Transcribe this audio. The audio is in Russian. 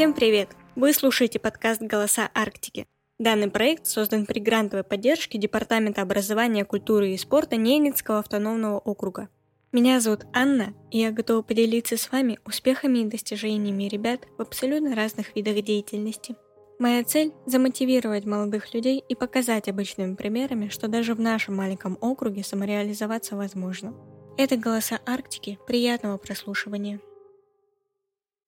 Всем привет! Вы слушаете подкаст «Голоса Арктики». Данный проект создан при грантовой поддержке Департамента образования, культуры и спорта Ненецкого автономного округа. Меня зовут Анна, и я готова поделиться с вами успехами и достижениями ребят в абсолютно разных видах деятельности. Моя цель – замотивировать молодых людей и показать обычными примерами, что даже в нашем маленьком округе самореализоваться возможно. Это «Голоса Арктики». Приятного прослушивания!